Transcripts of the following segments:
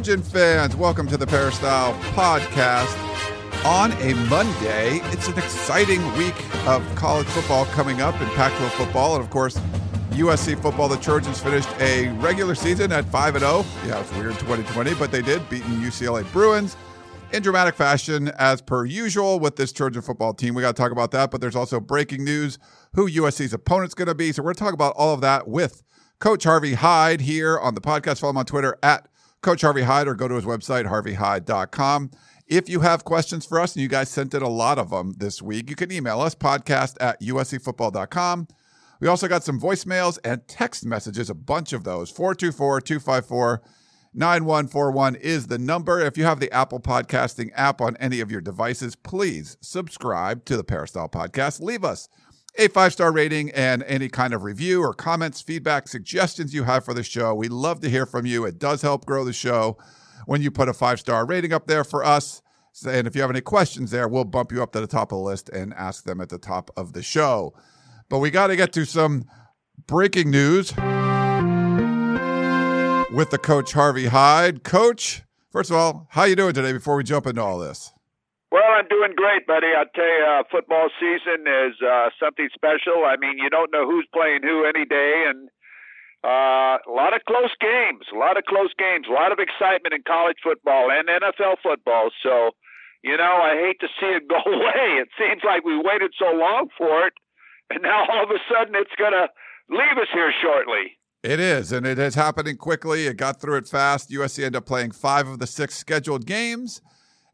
Trojan fans. Welcome to the Peristyle Podcast. On a Monday, it's an exciting week of college football coming up in Pac 12 football. And of course, USC football. The Trojans finished a regular season at 5 0. Yeah, it's weird 2020, but they did, beating UCLA Bruins in dramatic fashion, as per usual with this Trojan football team. We got to talk about that, but there's also breaking news who USC's opponent's going to be. So we're going to talk about all of that with Coach Harvey Hyde here on the podcast. Follow him on Twitter at Coach Harvey Hyde or go to his website, harveyhyde.com. If you have questions for us, and you guys sent in a lot of them this week, you can email us, podcast at uscfootball.com. We also got some voicemails and text messages, a bunch of those. 424 254 9141 is the number. If you have the Apple Podcasting app on any of your devices, please subscribe to the Peristyle Podcast. Leave us a five star rating and any kind of review or comments, feedback, suggestions you have for the show. We love to hear from you. It does help grow the show when you put a five star rating up there for us. And if you have any questions there, we'll bump you up to the top of the list and ask them at the top of the show. But we got to get to some breaking news with the coach Harvey Hyde. Coach, first of all, how you doing today before we jump into all this? Well, I'm doing great, buddy. I tell you, uh, football season is uh, something special. I mean, you don't know who's playing who any day, and uh, a lot of close games, a lot of close games, a lot of excitement in college football and NFL football. So, you know, I hate to see it go away. It seems like we waited so long for it, and now all of a sudden it's going to leave us here shortly. It is, and it is happening quickly. It got through it fast. USC ended up playing five of the six scheduled games.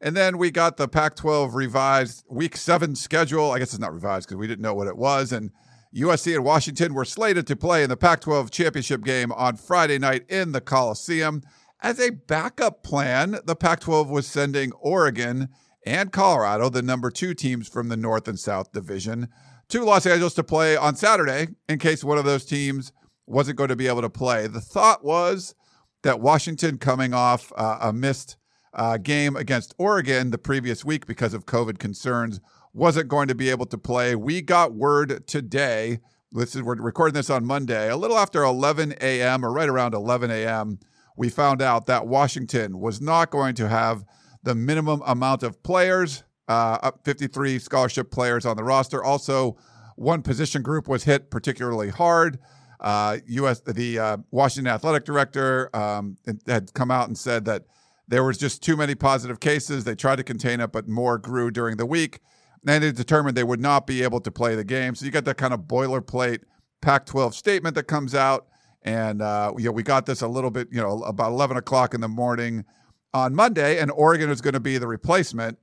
And then we got the Pac 12 revised week seven schedule. I guess it's not revised because we didn't know what it was. And USC and Washington were slated to play in the Pac 12 championship game on Friday night in the Coliseum. As a backup plan, the Pac 12 was sending Oregon and Colorado, the number two teams from the North and South Division, to Los Angeles to play on Saturday in case one of those teams wasn't going to be able to play. The thought was that Washington, coming off uh, a missed uh, game against Oregon the previous week because of COVID concerns, wasn't going to be able to play. We got word today. This is, we're recording this on Monday, a little after 11 a.m. or right around 11 a.m. We found out that Washington was not going to have the minimum amount of players, uh, up 53 scholarship players on the roster. Also, one position group was hit particularly hard. Uh, U.S. the uh, Washington athletic director um, had come out and said that there was just too many positive cases. They tried to contain it, but more grew during the week. And they determined they would not be able to play the game. So you got that kind of boilerplate Pac-12 statement that comes out, and uh, you know, we got this a little bit, you know, about 11 o'clock in the morning on Monday, and Oregon is going to be the replacement.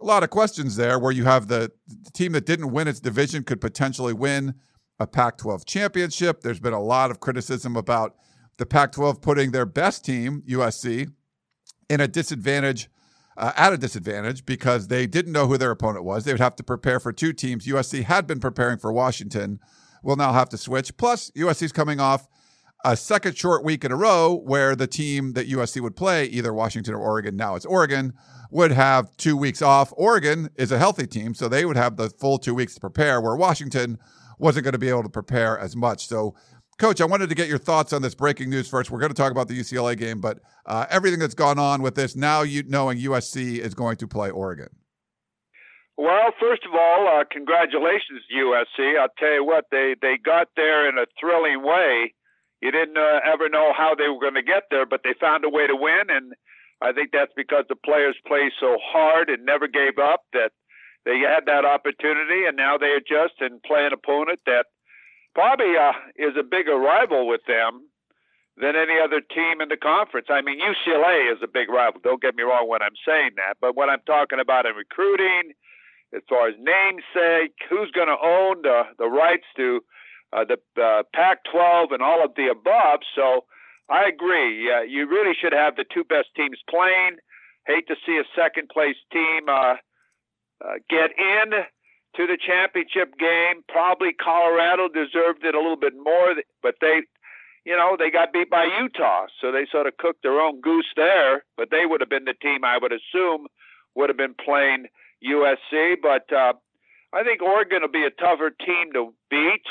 A lot of questions there, where you have the, the team that didn't win its division could potentially win a Pac-12 championship. There's been a lot of criticism about the Pac-12 putting their best team, USC, in a disadvantage, uh, at a disadvantage because they didn't know who their opponent was. They would have to prepare for two teams. USC had been preparing for Washington. Will now have to switch. Plus, USC's coming off a second short week in a row where the team that USC would play, either Washington or Oregon, now it's Oregon, would have two weeks off. Oregon is a healthy team, so they would have the full two weeks to prepare, where Washington wasn't going to be able to prepare as much. So Coach, I wanted to get your thoughts on this breaking news first. We're going to talk about the UCLA game, but uh, everything that's gone on with this now, you knowing USC is going to play Oregon. Well, first of all, uh, congratulations USC. I'll tell you what, they they got there in a thrilling way. You didn't uh, ever know how they were going to get there, but they found a way to win, and I think that's because the players played so hard and never gave up that they had that opportunity, and now they adjust and play an opponent that probably uh, is a bigger rival with them than any other team in the conference. I mean, UCLA is a big rival. Don't get me wrong when I'm saying that, but what I'm talking about in recruiting, as far as namesake, who's going to own the the rights to uh, the uh, Pac-12 and all of the above. So I agree. Uh, you really should have the two best teams playing. Hate to see a second place team uh, uh, get in to the championship game. Probably Colorado deserved it a little bit more, but they, you know, they got beat by Utah, so they sort of cooked their own goose there. But they would have been the team I would assume would have been playing USC. But uh, I think Oregon will be a tougher team to beat.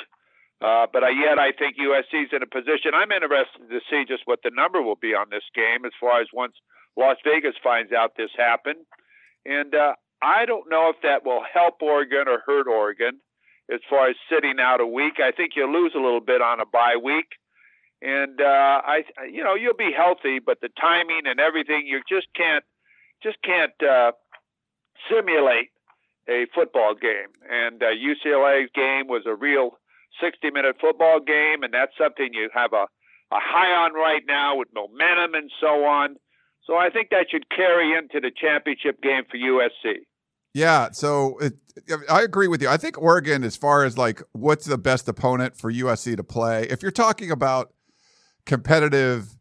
Uh, but I, yet, I think USC's in a position. I'm interested to see just what the number will be on this game as far as once Las Vegas finds out this happened. And uh, I don't know if that will help Oregon or hurt Oregon as far as sitting out a week. I think you'll lose a little bit on a bye week. And uh, I, you know, you'll be healthy, but the timing and everything, you just can't, just can't uh, simulate a football game. And uh, UCLA's game was a real 60 minute football game, and that's something you have a, a high on right now with momentum and so on. So I think that should carry into the championship game for USC. Yeah, so it, I agree with you. I think Oregon, as far as like what's the best opponent for USC to play, if you're talking about competitive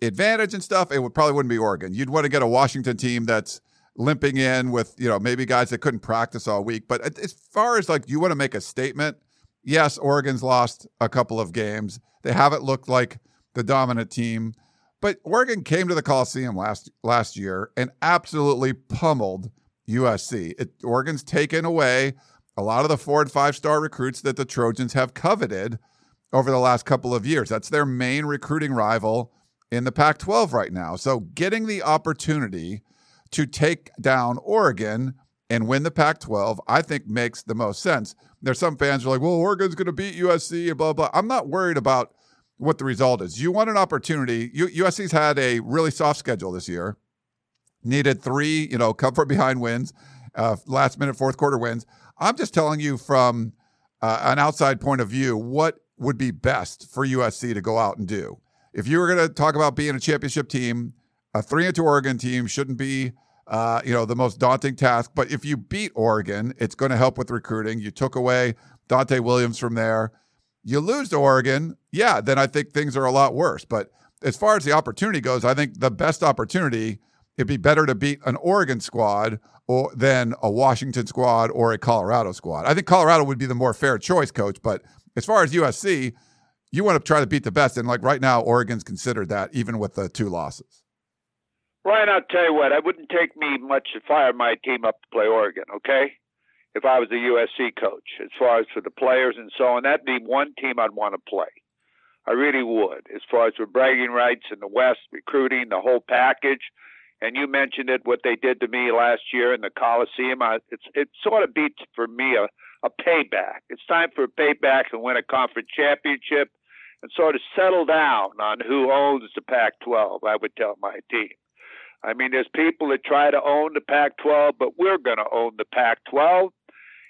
advantage and stuff, it would probably wouldn't be Oregon. You'd want to get a Washington team that's limping in with you know maybe guys that couldn't practice all week. But as far as like you want to make a statement, yes, Oregon's lost a couple of games. They haven't looked like the dominant team, but Oregon came to the Coliseum last last year and absolutely pummeled USC. It, Oregon's taken away a lot of the four and five star recruits that the Trojans have coveted over the last couple of years. That's their main recruiting rival in the Pac 12 right now. So getting the opportunity to take down Oregon and win the Pac 12, I think makes the most sense. There's some fans who are like, well, Oregon's going to beat USC and blah, blah. I'm not worried about what the result is. You want an opportunity. USC's had a really soft schedule this year, needed three, you know, come from behind wins, uh, last minute fourth quarter wins. I'm just telling you from uh, an outside point of view what would be best for USC to go out and do. If you were going to talk about being a championship team, a three and two Oregon team shouldn't be uh, you know, the most daunting task. But if you beat Oregon, it's going to help with recruiting. You took away Dante Williams from there. You lose to Oregon, yeah, then I think things are a lot worse. But as far as the opportunity goes, I think the best opportunity it'd be better to beat an Oregon squad or than a Washington squad or a Colorado squad. I think Colorado would be the more fair choice, coach. But as far as USC, you want to try to beat the best, and like right now, Oregon's considered that even with the two losses. Ryan, I'll tell you what, it wouldn't take me much to fire my team up to play Oregon, okay? If I was a USC coach, as far as for the players and so on, that'd be one team I'd want to play. I really would, as far as for bragging rights in the West, recruiting, the whole package. And you mentioned it, what they did to me last year in the Coliseum. I, it's it sort of beats for me a, a payback. It's time for a payback and win a conference championship and sort of settle down on who owns the Pac 12, I would tell my team. I mean, there's people that try to own the Pac 12, but we're going to own the Pac 12.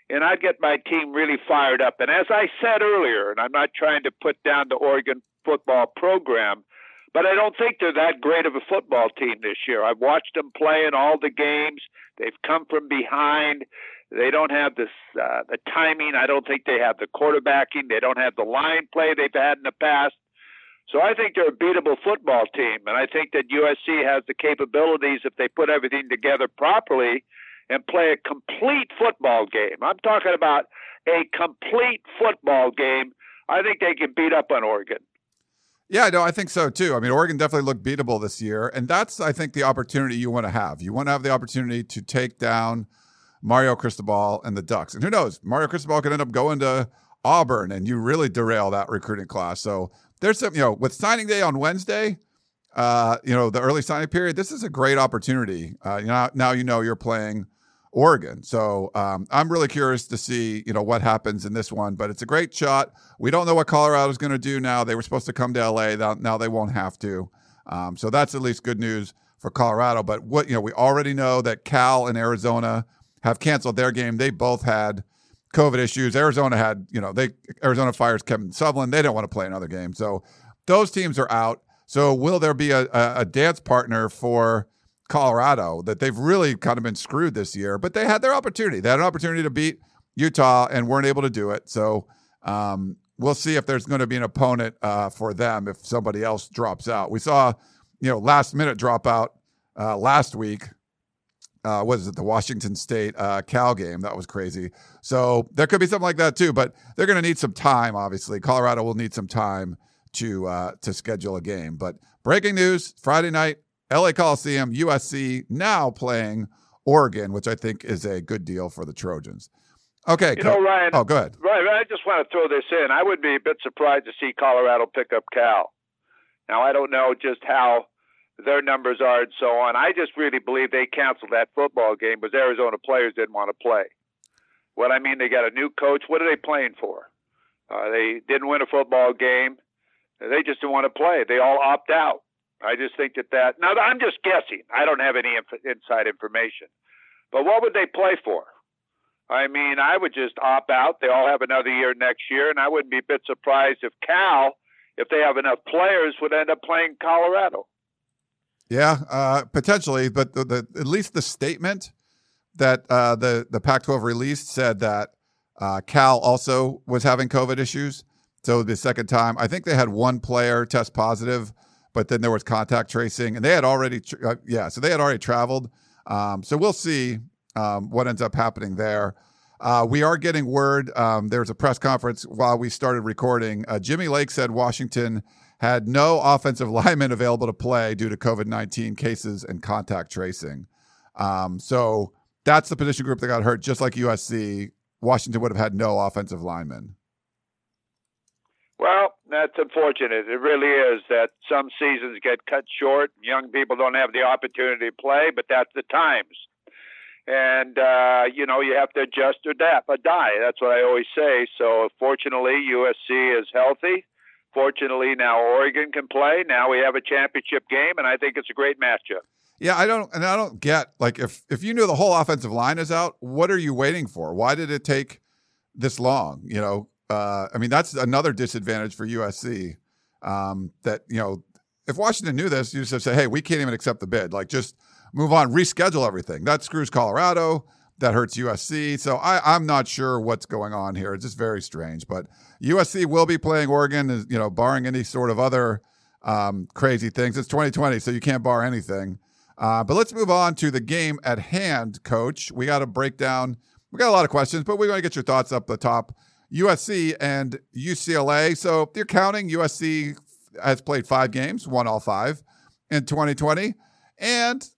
And I'd get my team really fired up. And as I said earlier, and I'm not trying to put down the Oregon football program, but I don't think they're that great of a football team this year. I've watched them play in all the games. They've come from behind. They don't have this uh, the timing. I don't think they have the quarterbacking. They don't have the line play they've had in the past. So I think they're a beatable football team, and I think that USC has the capabilities if they put everything together properly and play a complete football game. I'm talking about a complete football game. I think they can beat up on Oregon. Yeah, no, I think so too. I mean, Oregon definitely looked beatable this year, and that's I think the opportunity you want to have. You want to have the opportunity to take down Mario Cristobal and the Ducks, and who knows, Mario Cristobal could end up going to Auburn, and you really derail that recruiting class. So there's some, you know, with signing day on Wednesday, uh, you know, the early signing period, this is a great opportunity. Uh, you know, now you know you're playing Oregon. So um, I'm really curious to see, you know, what happens in this one, but it's a great shot. We don't know what Colorado's going to do now. They were supposed to come to LA. Now they won't have to. Um, so that's at least good news for Colorado. But what, you know, we already know that Cal and Arizona have canceled their game. They both had COVID issues. Arizona had, you know, they Arizona fires Kevin Sumlin. They don't want to play another game. So those teams are out. So will there be a, a, a, dance partner for Colorado that they've really kind of been screwed this year? But they had their opportunity. They had an opportunity to beat Utah and weren't able to do it. So um, we'll see if there's going to be an opponent uh, for them if somebody else drops out. We saw, you know, last minute dropout uh, last week. Uh, was it the Washington State uh, Cal game? That was crazy. So there could be something like that too, but they're going to need some time. Obviously, Colorado will need some time to uh, to schedule a game. But breaking news: Friday night, LA Coliseum, USC now playing Oregon, which I think is a good deal for the Trojans. Okay. You know, Ryan. Oh, go ahead. Right. I just want to throw this in. I would be a bit surprised to see Colorado pick up Cal. Now, I don't know just how their numbers are and so on. I just really believe they canceled that football game because Arizona players didn't want to play. What I mean, they got a new coach. What are they playing for? Uh, they didn't win a football game. They just didn't want to play. They all opt out. I just think that that. Now, I'm just guessing. I don't have any inf- inside information. But what would they play for? I mean, I would just opt out. They all have another year next year, and I wouldn't be a bit surprised if Cal, if they have enough players, would end up playing Colorado. Yeah, uh, potentially, but the, the, at least the statement that uh, the the Pac-12 released said that uh, Cal also was having COVID issues. So the second time, I think they had one player test positive, but then there was contact tracing, and they had already, uh, yeah, so they had already traveled. Um, so we'll see um, what ends up happening there. Uh, we are getting word. Um, there was a press conference while we started recording. Uh, Jimmy Lake said Washington had no offensive linemen available to play due to COVID 19 cases and contact tracing. Um, so that's the position group that got hurt, just like USC. Washington would have had no offensive linemen. That's unfortunate. It really is that some seasons get cut short. Young people don't have the opportunity to play, but that's the times and uh, you know you have to adjust or adapt, or die. That's what I always say. So fortunately, USC is healthy. Fortunately, now Oregon can play. Now we have a championship game, and I think it's a great matchup. Yeah, I don't, and I don't get like if if you knew the whole offensive line is out, what are you waiting for? Why did it take this long? You know, uh, I mean that's another disadvantage for USC. Um, that you know, if Washington knew this, you just say, hey, we can't even accept the bid. Like just move on, reschedule everything. That screws Colorado. That hurts USC. So I, I'm not sure what's going on here. It's just very strange. But USC will be playing Oregon, you know, barring any sort of other um, crazy things. It's 2020, so you can't bar anything. Uh, but let's move on to the game at hand, Coach. We got to break down. We got a lot of questions, but we're going to get your thoughts up the top. USC and UCLA. So if you're counting, USC has played five games, won all five in 2020. And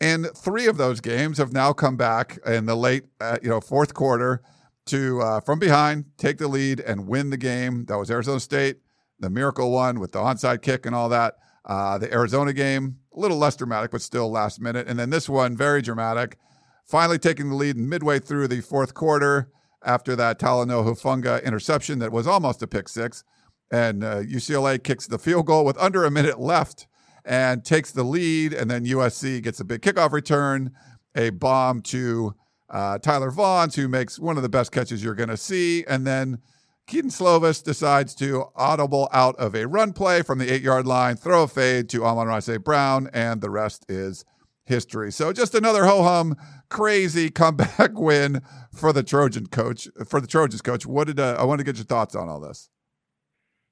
and three of those games have now come back in the late, uh, you know, fourth quarter to uh, from behind take the lead and win the game. That was Arizona State, the miracle one with the onside kick and all that. Uh, the Arizona game, a little less dramatic, but still last minute. And then this one, very dramatic. Finally taking the lead midway through the fourth quarter after that Talanoa Hufanga interception that was almost a pick six. And UCLA uh, kicks the field goal with under a minute left and takes the lead. And then USC gets a big kickoff return, a bomb to uh, Tyler Vaughns, who makes one of the best catches you're going to see. And then Kedon Slovis decides to audible out of a run play from the eight yard line, throw a fade to Amon-Ra Brown, and the rest is history. So just another ho hum, crazy comeback win for the Trojan coach, for the Trojans coach. What did uh, I want to get your thoughts on all this?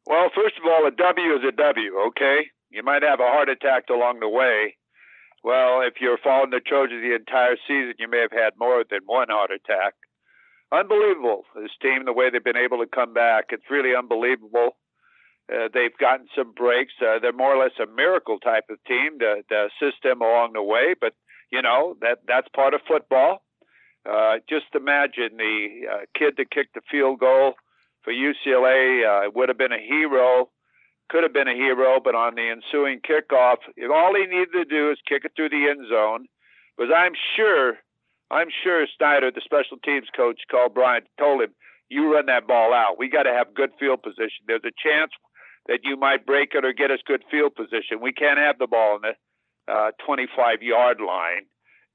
Well, first of all, a W is a W, okay? You might have a heart attack along the way. Well, if you're following the Trojans the entire season, you may have had more than one heart attack. Unbelievable, this team, the way they've been able to come back. It's really unbelievable. Uh, they've gotten some breaks. Uh, they're more or less a miracle type of team to, to assist them along the way, but you know that that's part of football. Uh, just imagine the uh, kid that kicked the field goal for UCLA uh, would have been a hero could have been a hero, but on the ensuing kickoff, if all he needed to do is kick it through the end zone, because I'm sure, I'm sure Snyder, the special teams coach, called Bryant, told him, "You run that ball out. We got to have good field position. There's a chance that you might break it or get us good field position. We can't have the ball in the 25 yard line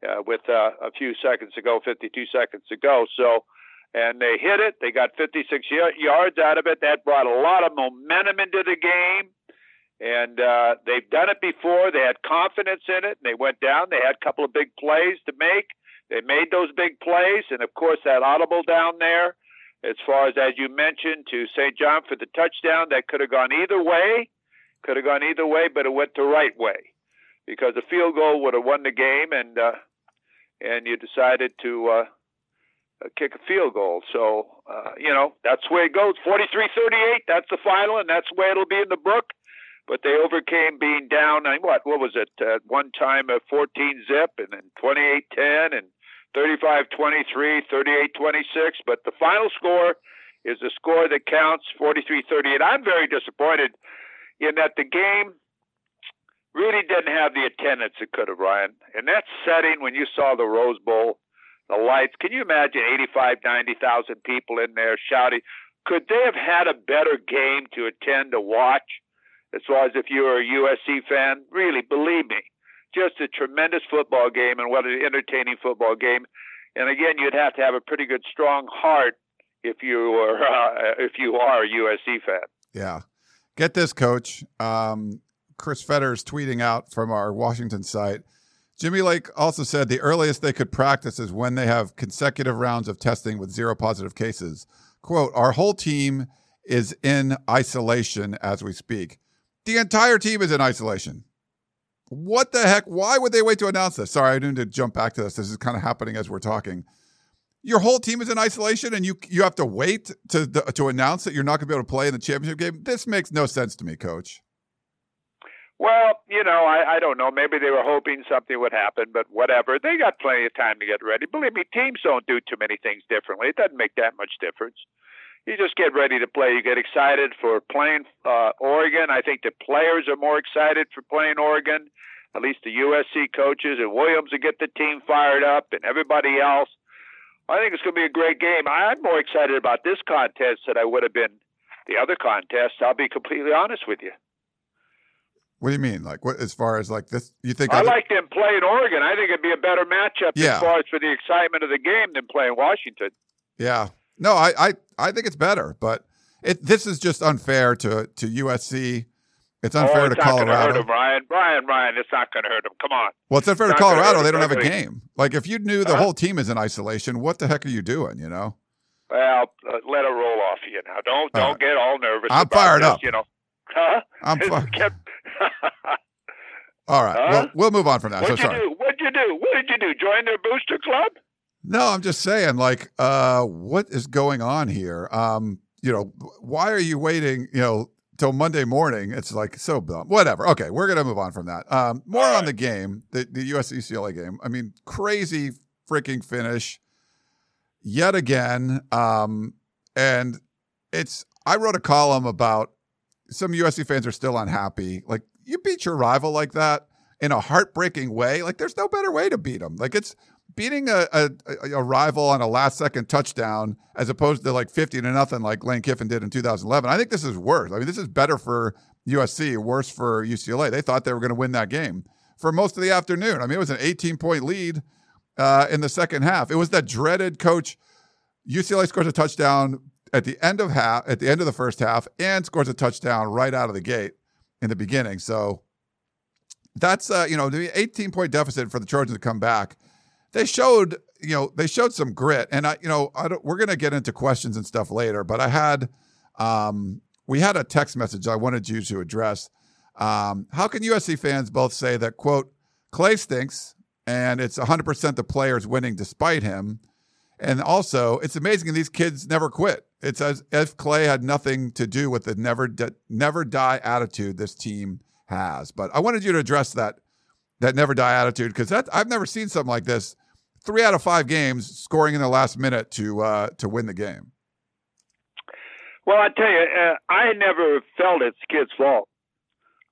uh, with uh, a few seconds to go, 52 seconds to go. So and they hit it. They got 56 yards out of it. That brought a lot of momentum into the game. And uh, they've done it before. They had confidence in it. And they went down. They had a couple of big plays to make. They made those big plays. And of course, that audible down there. as far as as you mentioned to St. John for the touchdown that could have gone either way, could have gone either way, but it went the right way because a field goal would have won the game, and uh, and you decided to uh, kick a field goal. So uh, you know that's the way it goes. 43-38. That's the final, and that's the way it'll be in the book. But they overcame being down. I What what was it? At one time, a 14 zip, and then 28-10, and 35-23, 38-26. But the final score is the score that counts, 43-38. I'm very disappointed in that the game really didn't have the attendance it could have, Ryan. In that setting, when you saw the Rose Bowl, the lights, can you imagine 85, 90,000 people in there shouting? Could they have had a better game to attend to watch? As far as if you were a USC fan, really, believe me, just a tremendous football game and what an entertaining football game. And again, you'd have to have a pretty good, strong heart if you were uh, if you are a USC fan. Yeah, get this, coach. Um, Chris Fetters tweeting out from our Washington site. Jimmy Lake also said the earliest they could practice is when they have consecutive rounds of testing with zero positive cases. Quote, our whole team is in isolation as we speak. The entire team is in isolation. What the heck? Why would they wait to announce this? Sorry, I didn't to jump back to this. This is kind of happening as we're talking. Your whole team is in isolation, and you you have to wait to to announce that you're not going to be able to play in the championship game. This makes no sense to me, Coach. Well, you know, I, I don't know. Maybe they were hoping something would happen, but whatever. They got plenty of time to get ready. Believe me, teams don't do too many things differently. It doesn't make that much difference. You just get ready to play. You get excited for playing uh, Oregon. I think the players are more excited for playing Oregon. At least the USC coaches and Williams will get the team fired up, and everybody else. I think it's going to be a great game. I'm more excited about this contest than I would have been the other contest. I'll be completely honest with you. What do you mean? Like what? As far as like this, you think? I, I like them playing Oregon. I think it'd be a better matchup yeah. as far as for the excitement of the game than playing Washington. Yeah. No, I I, I think it's better, but it this is just unfair to to USC. It's unfair oh, it's to Colorado. Hurt Ryan. Brian, Ryan, it's not going to hurt them. Come on. Well, it's unfair it's to Colorado. They don't have a game. Like if you knew the huh? whole team is in isolation, what the heck are you doing? You know. Well, uh, let it roll off you now. Don't don't right. get all nervous. I'm fired this, up. You know. Huh? I'm fired. All right. Huh? Well, we'll move on from that. What'd so you sorry. do? What'd you do? What did you do? Join their booster club? No, I'm just saying, like, uh, what is going on here? Um, you know, why are you waiting, you know, till Monday morning? It's like so dumb. Whatever. Okay, we're gonna move on from that. Um, more on the game, the, the US UCLA game. I mean, crazy freaking finish yet again. Um, and it's I wrote a column about some USC fans are still unhappy. Like you beat your rival like that in a heartbreaking way. Like there's no better way to beat them. Like it's beating a, a, a rival on a last second touchdown as opposed to like 50 to nothing like Lane Kiffin did in 2011. I think this is worse. I mean, this is better for USC, worse for UCLA. They thought they were going to win that game for most of the afternoon. I mean, it was an 18 point lead uh, in the second half. It was that dreaded coach. UCLA scores a touchdown at the end of half, at the end of the first half, and scores a touchdown right out of the gate in the beginning. So that's uh, you know the 18 point deficit for the Trojans to come back. They showed you know they showed some grit, and I you know I we're gonna get into questions and stuff later, but I had um, we had a text message I wanted you to address. Um, how can USC fans both say that quote Clay stinks and it's 100% the players winning despite him? And also, it's amazing these kids never quit. It's as if Clay had nothing to do with the never never die attitude this team has. But I wanted you to address that that never die attitude because that I've never seen something like this. Three out of five games scoring in the last minute to uh, to win the game. Well, I tell you, uh, I never felt it's kids' fault.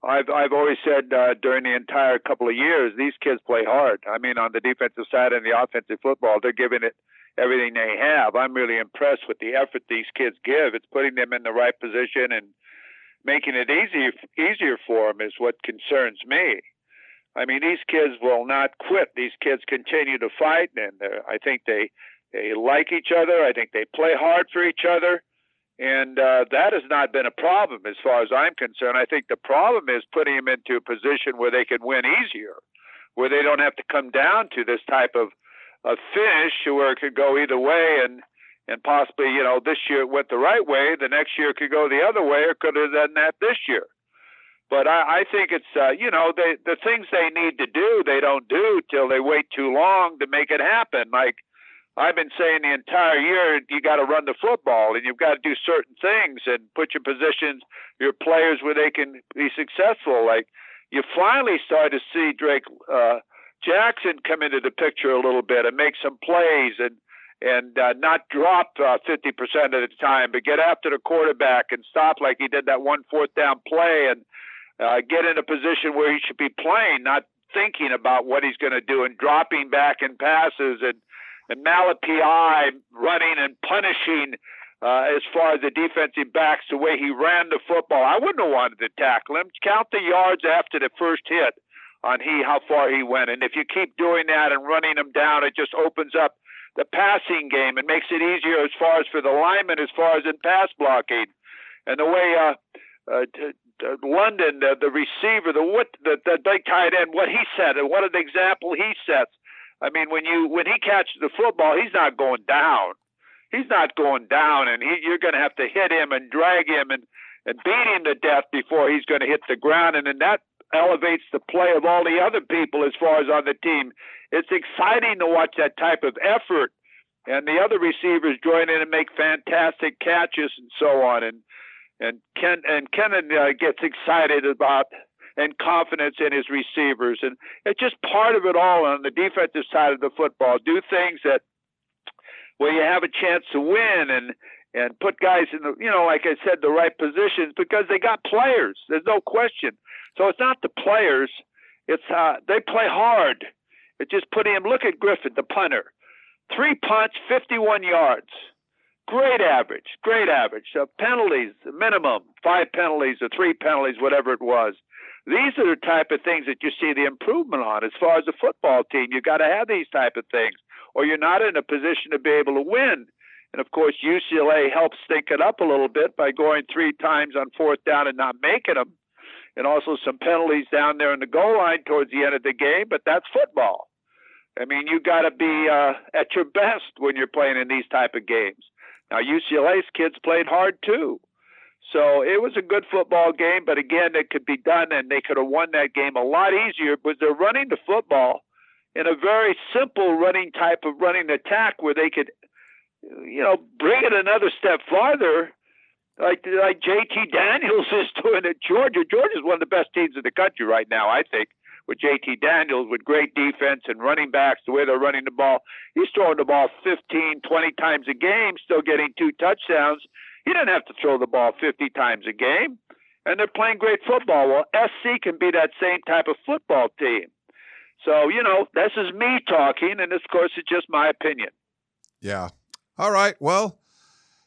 I've I've always said uh, during the entire couple of years, these kids play hard. I mean, on the defensive side and the offensive football, they're giving it everything they have. I'm really impressed with the effort these kids give. It's putting them in the right position and making it easier easier for them is what concerns me. I mean, these kids will not quit. These kids continue to fight, and I think they they like each other. I think they play hard for each other, and uh, that has not been a problem as far as I'm concerned. I think the problem is putting them into a position where they can win easier, where they don't have to come down to this type of a finish where it could go either way and and possibly, you know, this year it went the right way. The next year it could go the other way, or could have done that this year. But I, I think it's, uh, you know, they, the things they need to do, they don't do till they wait too long to make it happen. Like I've been saying the entire year, you got to run the football and you've got to do certain things and put your positions, your players where they can be successful. Like you finally start to see Drake uh, Jackson come into the picture a little bit and make some plays and and uh, not drop uh, 50% of the time, but get after the quarterback and stop like he did that one fourth down play and uh, get in a position where he should be playing, not thinking about what he's going to do and dropping back in passes and and Malepeai running and punishing uh, as far as the defensive backs the way he ran the football. I wouldn't have wanted to tackle him. Count the yards after the first hit on he how far he went, and if you keep doing that and running him down, it just opens up the passing game and makes it easier as far as for the linemen as far as in pass blocking. And the way uh, uh, t- t- London, the, the receiver, the what the, the big tight end, what he said, and what an example he sets I mean, when you when he catches the football, he's not going down. He's not going down, and he, you're going to have to hit him and drag him and and beat him to death before he's going to hit the ground, and then that elevates the play of all the other people as far as on the team. It's exciting to watch that type of effort, and the other receivers join in and make fantastic catches and so on. And and Ken and Kennan uh, gets excited about and confidence in his receivers. And it's just part of it all on the defensive side of the football. Do things that where you have a chance to win and and put guys in the you know like I said the right positions because they got players. There's no question. So it's not the players. It's uh, they play hard. It's just putting him. Look at Griffin, the punter. Three punts, 51 yards. Great average, great average. Penalties, minimum five penalties or three penalties, whatever it was. These are the type of things that you see the improvement on. As far as a football team, you've got to have these type of things, or you're not in a position to be able to win. And of course, UCLA helps think it up a little bit by going three times on fourth down and not making them, and also some penalties down there in the goal line towards the end of the game. But that's football. I mean, you got to be uh, at your best when you're playing in these type of games. Now, UCLA's kids played hard too. So it was a good football game, but again, it could be done, and they could have won that game a lot easier because they're running the football in a very simple running type of running attack where they could, you know, bring it another step farther, like like JT Daniels is doing at Georgia. Georgia's one of the best teams in the country right now, I think, with JT Daniels with great defense and running backs, the way they're running the ball. He's throwing the ball 15, 20 times a game, still getting two touchdowns he doesn't have to throw the ball 50 times a game. And they're playing great football. Well, SC can be that same type of football team. So, you know, this is me talking, and of course, is just my opinion. Yeah. All right. Well,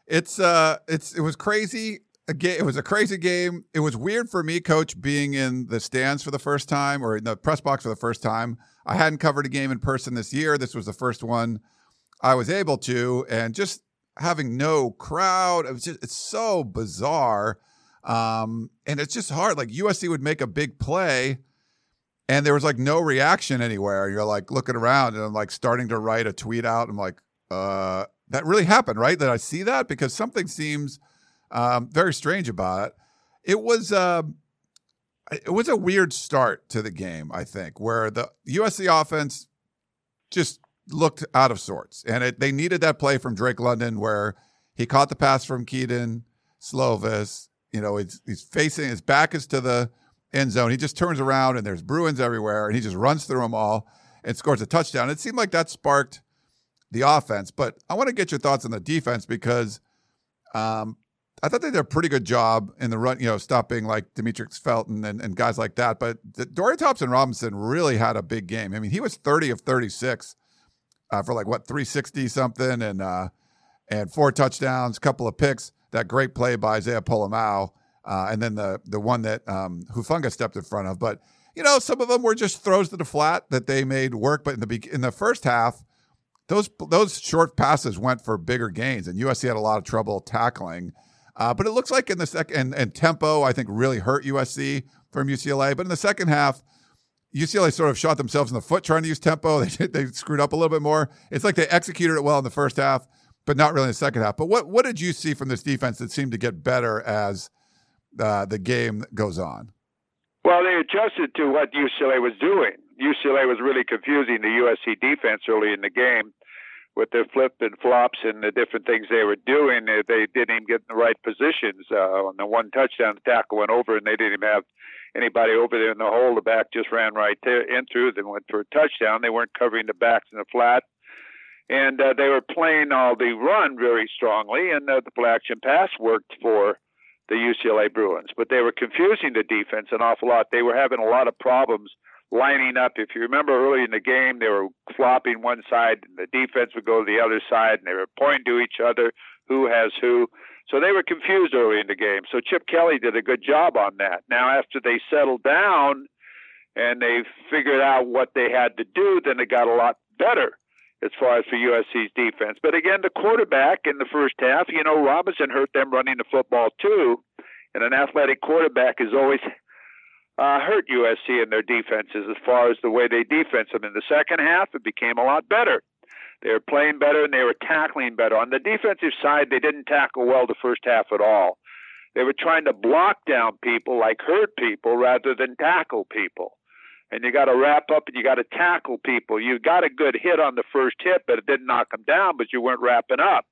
it's uh it's it was crazy. Again, it was a crazy game. It was weird for me, coach, being in the stands for the first time or in the press box for the first time. I hadn't covered a game in person this year. This was the first one I was able to, and just having no crowd. It was just it's so bizarre. Um, and it's just hard. Like USC would make a big play and there was like no reaction anywhere. You're like looking around and I'm like starting to write a tweet out. I'm like, uh, that really happened, right? That I see that because something seems um, very strange about it. It was uh, it was a weird start to the game, I think, where the USC offense just looked out of sorts. And it, they needed that play from Drake London where he caught the pass from Kedon Slovis. You know, he's, he's facing his back is to the end zone. He just turns around and there's Bruins everywhere and he just runs through them all and scores a touchdown. It seemed like that sparked the offense. But I want to get your thoughts on the defense because um, I thought they did a pretty good job in the run, you know, stopping like Demetric Felton and, and guys like that. But the, Dorian Thompson Robinson really had a big game. I mean, he was 30 of 36 uh, for like what 360 something and uh, and four touchdowns, couple of picks. That great play by Isaiah Pola-Mao, uh, and then the the one that um, Hufanga stepped in front of. But you know, some of them were just throws to the flat that they made work. But in the in the first half, those those short passes went for bigger gains, and USC had a lot of trouble tackling. Uh, but it looks like in the second and, and tempo, I think really hurt USC from UCLA. But in the second half, UCLA sort of shot themselves in the foot trying to use tempo. They they screwed up a little bit more. It's like they executed it well in the first half, but not really in the second half. But what what did you see from this defense that seemed to get better as uh, the game goes on? Well, they adjusted to what UCLA was doing. UCLA was really confusing the USC defense early in the game with their flip and flops and the different things they were doing. They didn't even get in the right positions. Uh, on the one touchdown, the tackle went over, and they didn't even have anybody over there in the hole. The back just ran right there in through, then went for a touchdown. They weren't covering the backs in the flat. And uh, they were playing all the run very strongly, and uh, the play action pass worked for the UCLA Bruins. But they were confusing the defense an awful lot. They were having a lot of problems lining up. If you remember early in the game, they were flopping one side, and the defense would go to the other side, and they were pointing to each other, who has who. So they were confused early in the game. So Chip Kelly did a good job on that. Now, after they settled down and they figured out what they had to do, then it got a lot better as far as for USC's defense. But again, the quarterback in the first half, you know, Robinson hurt them running the football too. And an athletic quarterback is always uh, hurt USC in their defenses as far as the way they defense them. In the second half, it became a lot better. They were playing better and they were tackling better. On the defensive side, they didn't tackle well the first half at all. They were trying to block down people, like hurt people, rather than tackle people. And you got to wrap up and you got to tackle people. You got a good hit on the first hit, but it didn't knock them down, but you weren't wrapping up.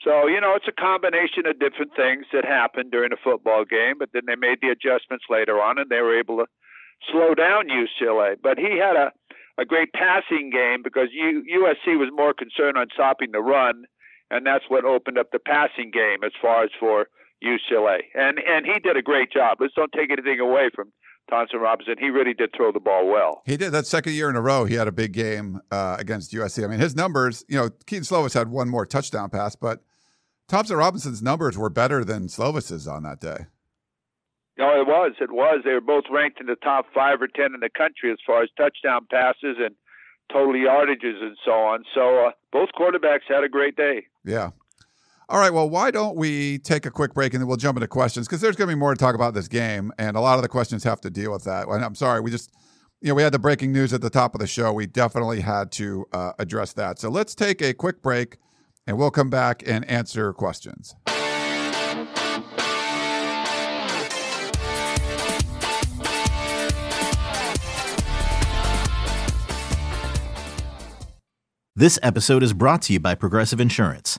So, you know, it's a combination of different things that happened during a football game, but then they made the adjustments later on and they were able to slow down UCLA. But he had a, a great passing game because U, USC was more concerned on stopping the run, and that's what opened up the passing game as far as for UCLA. And and he did a great job. Let's don't take anything away from Thompson Robinson. He really did throw the ball well. He did. That second year in a row, he had a big game uh, against USC. I mean, his numbers, you know, Kedon Slovis had one more touchdown pass, but Thompson Robinson's numbers were better than Slovis's on that day. No, it was. It was. They were both ranked in the top five or ten in the country as far as touchdown passes and total yardages and so on. So uh, both quarterbacks had a great day. Yeah. All right. Well, why don't we take a quick break and then we'll jump into questions because there's going to be more to talk about this game, and a lot of the questions have to deal with that. And I'm sorry, we just, you know, we had the breaking news at the top of the show. We definitely had to uh, address that. So let's take a quick break and we'll come back and answer questions. This episode is brought to you by Progressive Insurance.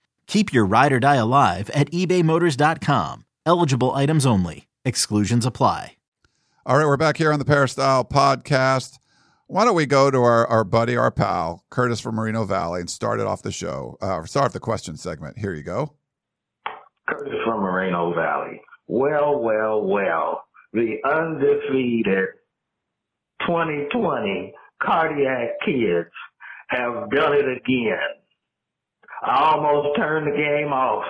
Keep your ride or die alive at ebaymotors.com. Eligible items only. Exclusions apply. All right, we're back here on the Peristyle podcast. Why don't we go to our, our buddy, our pal, Curtis from Moreno Valley, and start it off the show? Uh, start off the question segment. Here you go. Curtis from Moreno Valley. Well, well, well. The undefeated 2020 cardiac kids have done it again. I almost turned the game off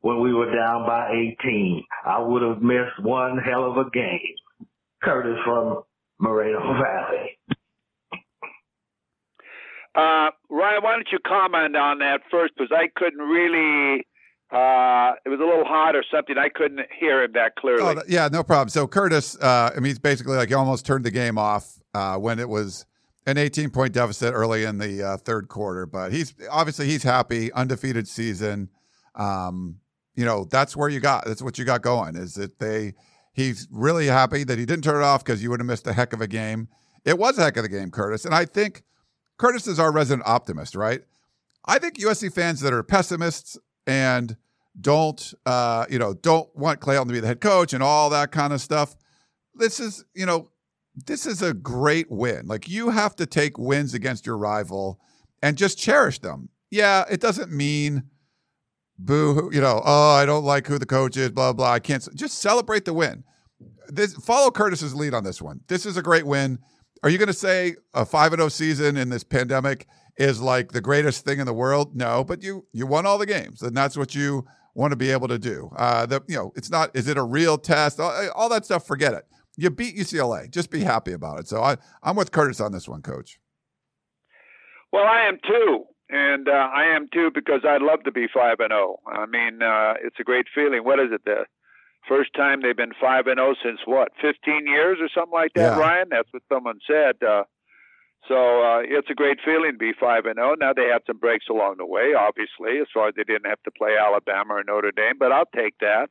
when we were down by 18. I would have missed one hell of a game. Curtis from Moreno Valley. Uh, Ryan, why don't you comment on that first? Because I couldn't really Uh, it was a little hot or something. I couldn't hear him that clearly. Oh, yeah, no problem. So Curtis, uh, I mean, he's basically like he almost turned the game off uh, when it was an 18 point deficit early in the uh, third quarter. But he's obviously he's happy, undefeated season. Um, you know, that's where you got. That's what you got going. Is that they? He's really happy that he didn't turn it off because you would have missed a heck of a game. It was a heck of a game, Curtis, and I think Curtis is our resident optimist, right? I think USC fans that are pessimists and don't uh, you know don't want Clay to be the head coach and all that kind of stuff. This is you know this is a great win. Like you have to take wins against your rival and just cherish them. Yeah, it doesn't mean boo. You know, oh, I don't like who the coach is. Blah blah. I can't. Just celebrate the win. This follow Curtis's lead on this one. This is a great win. Are you going to say a five and zero season in this pandemic is like the greatest thing in the world? No, but you you won all the games, and that's what you want to be able to do. Uh, the, you know, it's not, is it a real test? All, all, that stuff, forget it. You beat UCLA. Just be happy about it. So I, I'm with Curtis on this one, coach. Well, I am too. And uh, I am too because I'd love to be 5 and 0. I mean, uh, it's a great feeling. What is it? The first time they've been 5 and 0 since what, 15 years or something like that, yeah. Ryan? That's what someone said. Uh, so uh, it's a great feeling to be five and zero. Oh. Now they had some breaks along the way, obviously, as far as they didn't have to play Alabama or Notre Dame, but I'll take that.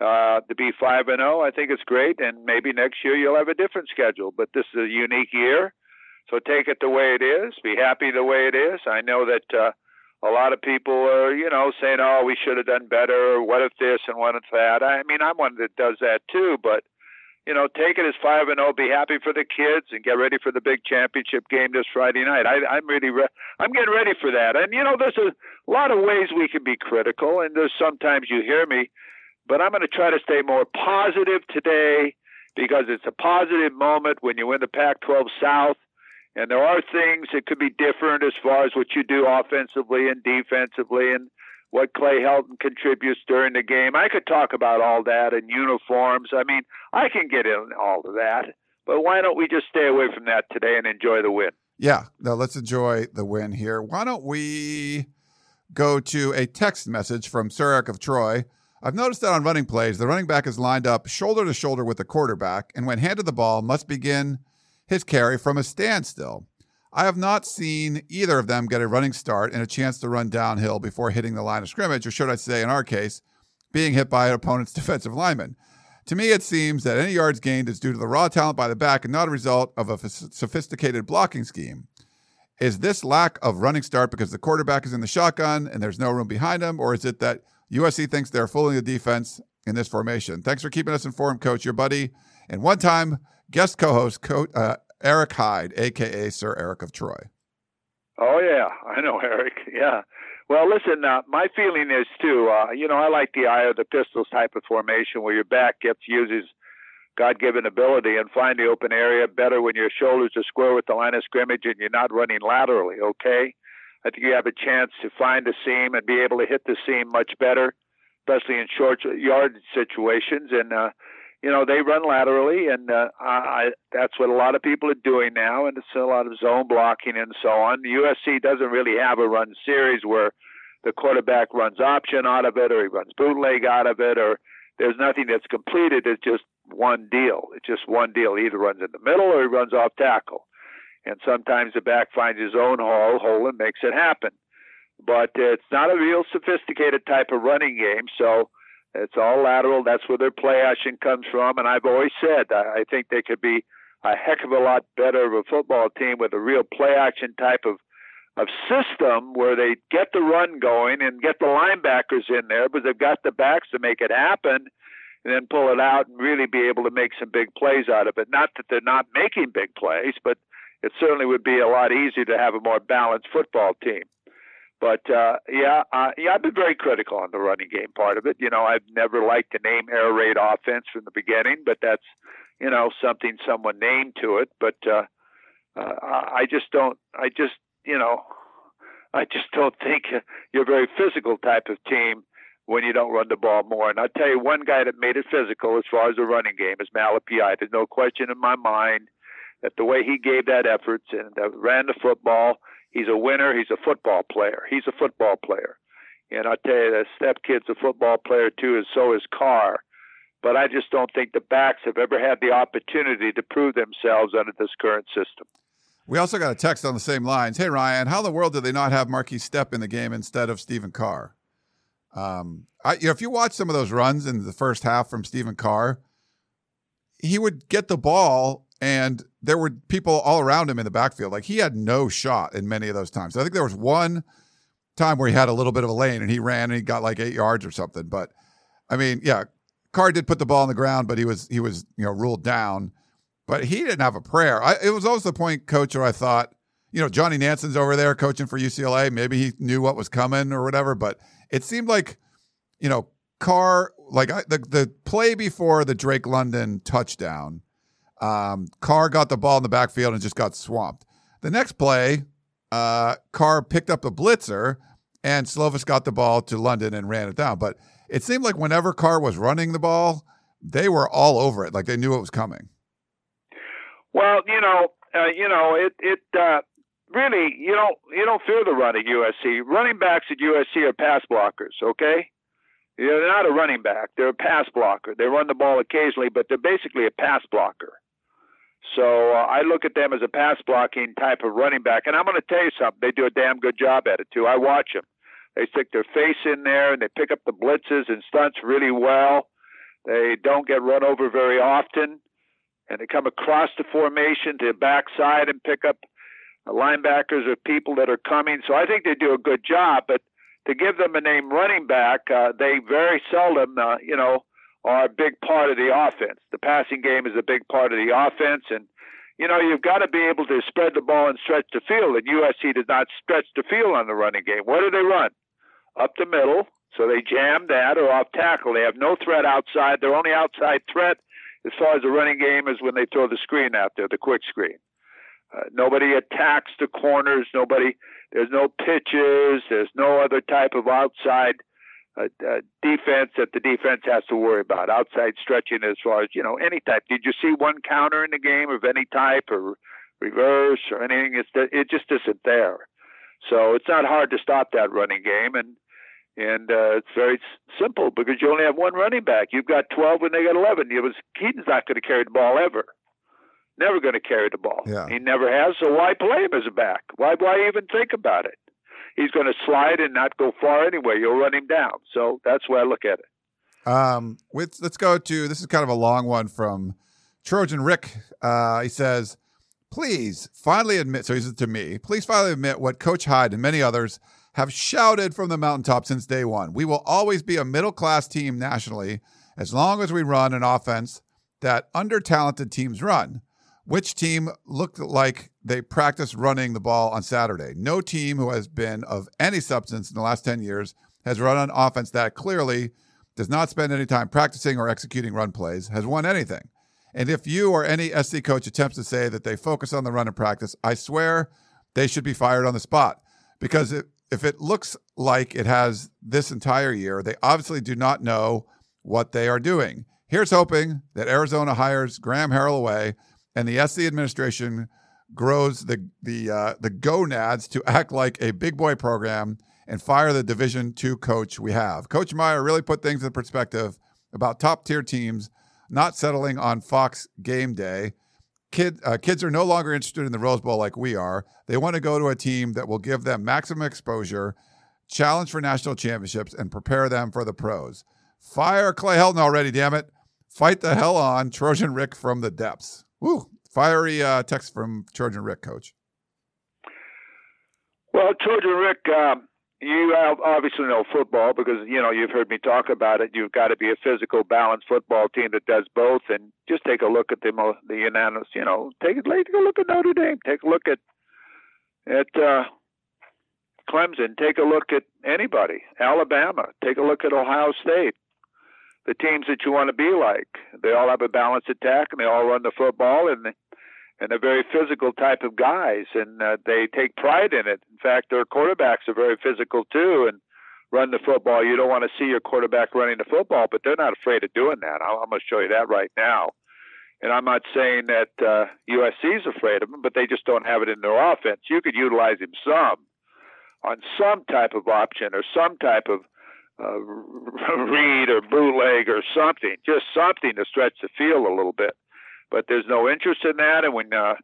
Uh, to be five and zero, oh, I think it's great, and maybe next year you'll have a different schedule. But this is a unique year, so take it the way it is. Be happy the way it is. I know that uh, a lot of people are, you know, saying, "Oh, we should have done better," "What if this and what if that." I mean, I'm one that does that too, but you know, take it as five and zero. Oh, be happy for the kids and get ready for the big championship game this Friday night. I, I'm really, re- I'm getting ready for that. And you know, there's a lot of ways we can be critical, and there's sometimes you hear me, but I'm going to try to stay more positive today because it's a positive moment when you win the Pac-12 South. And there are things that could be different as far as what you do offensively and defensively, and what Clay Helton contributes during the game. I could talk about all that and uniforms. I mean, I can get in all of that, but why don't we just stay away from that today and enjoy the win? Yeah, no, let's enjoy the win here. Why don't we go to a text message from Eric of Troy? I've noticed that on running plays, the running back is lined up shoulder to shoulder with the quarterback, and when handed the ball, must begin his carry from a standstill. I have not seen either of them get a running start and a chance to run downhill before hitting the line of scrimmage, or should I say, in our case, being hit by an opponent's defensive lineman. To me, it seems that any yards gained is due to the raw talent by the back and not a result of a sophisticated blocking scheme. Is this lack of running start because the quarterback is in the shotgun and there's no room behind him, or is it that USC thinks they're fooling the defense in this formation? Thanks for keeping us informed, Coach. Your buddy and one time guest co host, uh, Eric Hyde, aka Sir Eric of Troy. Oh yeah, I know Eric. Yeah. Well, listen, uh, my feeling is too. Uh, you know, I like the eye of the pistols type of formation where your back gets uses God-given ability and find the open area better when your shoulders are square with the line of scrimmage and you're not running laterally. Okay. I think you have a chance to find the seam and be able to hit the seam much better, especially in short yard situations. And uh, you know they run laterally, and uh, I, that's what a lot of people are doing now, and it's a lot of zone blocking and so on. USC doesn't really have a run series where the quarterback runs option out of it, or he runs bootleg out of it, or there's nothing that's completed. It's just one deal. It's just one deal. He either runs in the middle or he runs off tackle, and sometimes the back finds his own hole, hole and makes it happen. But it's not a real sophisticated type of running game, so it's all lateral. That's where their play action comes from. And I've always said I think they could be a heck of a lot better of a football team with a real play action type of of system where they get the run going and get the linebackers in there, but they've got the backs to make it happen and then pull it out and really be able to make some big plays out of it. Not that they're not making big plays, but it certainly would be a lot easier to have a more balanced football team. But uh, yeah, uh, yeah, I've been very critical on the running game part of it. You know, I've never liked the name air raid offense from the beginning, but that's you know something someone named to it. But uh, uh, I just don't. I just you know, I just don't think you're a very physical type of team when you don't run the ball more. And I'll tell you, one guy that made it physical as far as the running game is Malepeai. There's no question in my mind that the way he gave that effort and uh, ran the football He's a winner. He's a football player. He's a football player. And I tell you, the Stepp kid's a football player too, and so is Carr. But I just don't think the backs have ever had the opportunity to prove themselves under this current system. We also got a text on the same lines. Hey Ryan, how in the world did they not have Markese Stepp in the game instead of Stephen Carr? Um, I, you know, if you watch some of those runs in the first half from Stephen Carr, he would get the ball and there were people all around him in the backfield. Like he had no shot in many of those times. I think there was one time where he had a little bit of a lane and he ran and he got like eight yards or something. But I mean, yeah, Carr did put the ball on the ground, but he was he was you know ruled down. But he didn't have a prayer. I, it was always the point, coach, where I thought, you know, Johnny Nansen's over there coaching for UCLA. Maybe he knew what was coming or whatever. But it seemed like, you know, Carr like I, the the play before the Drake London touchdown. Um, Carr got the ball in the backfield and just got swamped. The next play, uh, Carr picked up the blitzer and Slovis got the ball to London and ran it down. But it seemed like whenever Carr was running the ball, they were all over it, like they knew it was coming. Well, you know, uh, you know, it it uh, really you don't you don't fear the run at USC. Running backs at USC are pass blockers. Okay, they're not a running back; they're a pass blocker. They run the ball occasionally, but they're basically a pass blocker. So uh, I look at them as a pass blocking type of running back, and I'm going to tell you something. They do a damn good job at it too. I watch them. They stick their face in there and they pick up the blitzes and stunts really well. They don't get run over very often, and they come across the formation to the backside and pick up linebackers or people that are coming. So I think they do a good job. But to give them a name running back, uh, they very seldom, uh, you know, are a big part of the offense. The passing game is a big part of the offense, and you know you've got to be able to spread the ball and stretch the field. And USC does not stretch the field on the running game. What do they run? Up the middle, so they jam that or off tackle. They have no threat outside. Their only outside threat, as far as the running game, is when they throw the screen out there, the quick screen. Uh, nobody attacks the corners. Nobody. There's no pitches. There's no other type of outside uh, uh, defense that the defense has to worry about. Outside stretching as far as you know any type. Did you see one counter in the game of any type or reverse or anything? It's it just isn't there. So it's not hard to stop that running game, and and uh, it's very simple because you only have one running back. You've got 12 when they got 11. It was Kedon's not going to carry the ball ever. Never going to carry the ball. Yeah. He never has. So why play him as a back? Why why even think about it? He's going to slide and not go far anyway. You'll run him down. So that's where I look at it. Um, with, let's go to this is kind of a long one from Trojan Rick. Uh, he says, "Please finally admit." So he says to me, "Please finally admit what Coach Hyde and many others have shouted from the mountaintop since day one. We will always be a middle class team nationally as long as we run an offense that under talented teams run." Which team looked like they practiced running the ball on Saturday? No team who has been of any substance in the last 10 years has run an offense that clearly does not spend any time practicing or executing run plays, has won anything. And if you or any SC coach attempts to say that they focus on the run in practice, I swear they should be fired on the spot. Because it, if it looks like it has this entire year, they obviously do not know what they are doing. Here's hoping that Arizona hires Graham Harrell away and the SC administration grows the the uh, the gonads to act like a big boy program and fire the Division two coach we have. Coach Meyer really put things in perspective about top tier teams not settling on Fox game day. Kid, uh, kids are no longer interested in the Rose Bowl like we are. They want to go to a team that will give them maximum exposure, challenge for national championships, and prepare them for the pros. Fire Clay Helton already, damn it. Fight the hell on, Trojan Rick from the depths. Woo! Fiery uh, text from Trojan Rick, coach. Well, Trojan Rick, um, you obviously know football because you know you've heard me talk about it. You've got to be a physical, balanced football team that does both. And just take a look at the the unanimous. You know, take a take a look at Notre Dame. Take a look at at uh, Clemson. Take a look at anybody. Alabama. Take a look at Ohio State the teams that you want to be like. They all have a balanced attack and they all run the football and and they're very physical type of guys and uh, they take pride in it. In fact, their quarterbacks are very physical too and run the football. You don't want to see your quarterback running the football, but they're not afraid of doing that. I'm going to show you that right now. And I'm not saying that uh, USC is afraid of him, but they just don't have it in their offense. You could utilize him some. on some type of option or some type of uh, read or bootleg or something, just something to stretch the field a little bit. But there's no interest in that, and when uh,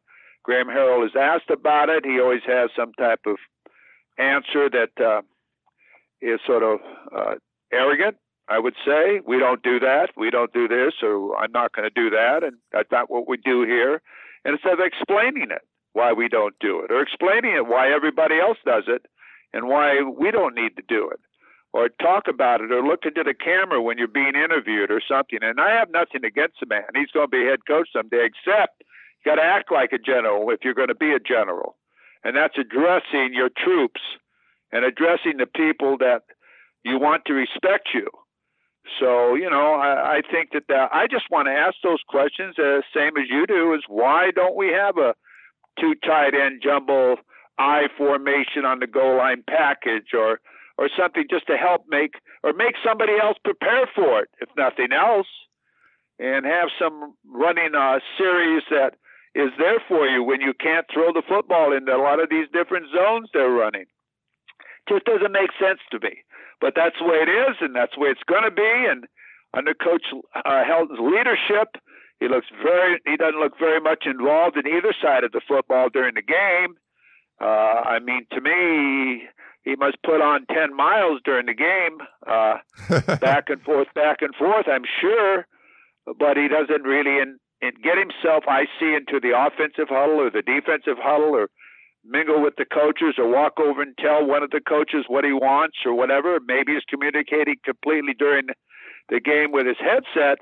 Graham Harrell is asked about it, he always has some type of answer that uh, is sort of uh, arrogant. I would say we don't do that, we don't do this, or I'm not going to do that, and that's not what we do here. And instead of explaining it, why we don't do it, or explaining it why everybody else does it, and why we don't need to do it, or talk about it, or look into the camera when you're being interviewed or something. And I have nothing against the man; he's going to be head coach someday. Except you got to act like a general if you're going to be a general, and that's addressing your troops and addressing the people that you want to respect you. So, you know, I, I think that, that I just want to ask those questions, uh, same as you do, is why don't we have a two tight end jumbo I formation on the goal line package or or something just to help make or make somebody else prepare for it, if nothing else, and have some running uh, series that is there for you when you can't throw the football into a lot of these different zones they're running. Just doesn't make sense to me. But that's the way it is, and that's the way it's going to be. And under Coach uh, Helton's leadership, he looks very. He doesn't look very much involved in either side of the football during the game. Uh, I mean, to me, he must put on ten miles during the game, uh, back and forth, back and forth. I'm sure, but he doesn't really in, in get himself. I see into the offensive huddle or the defensive huddle or mingle with the coaches or walk over and tell one of the coaches what he wants or whatever. Maybe he's communicating completely during the game with his headset.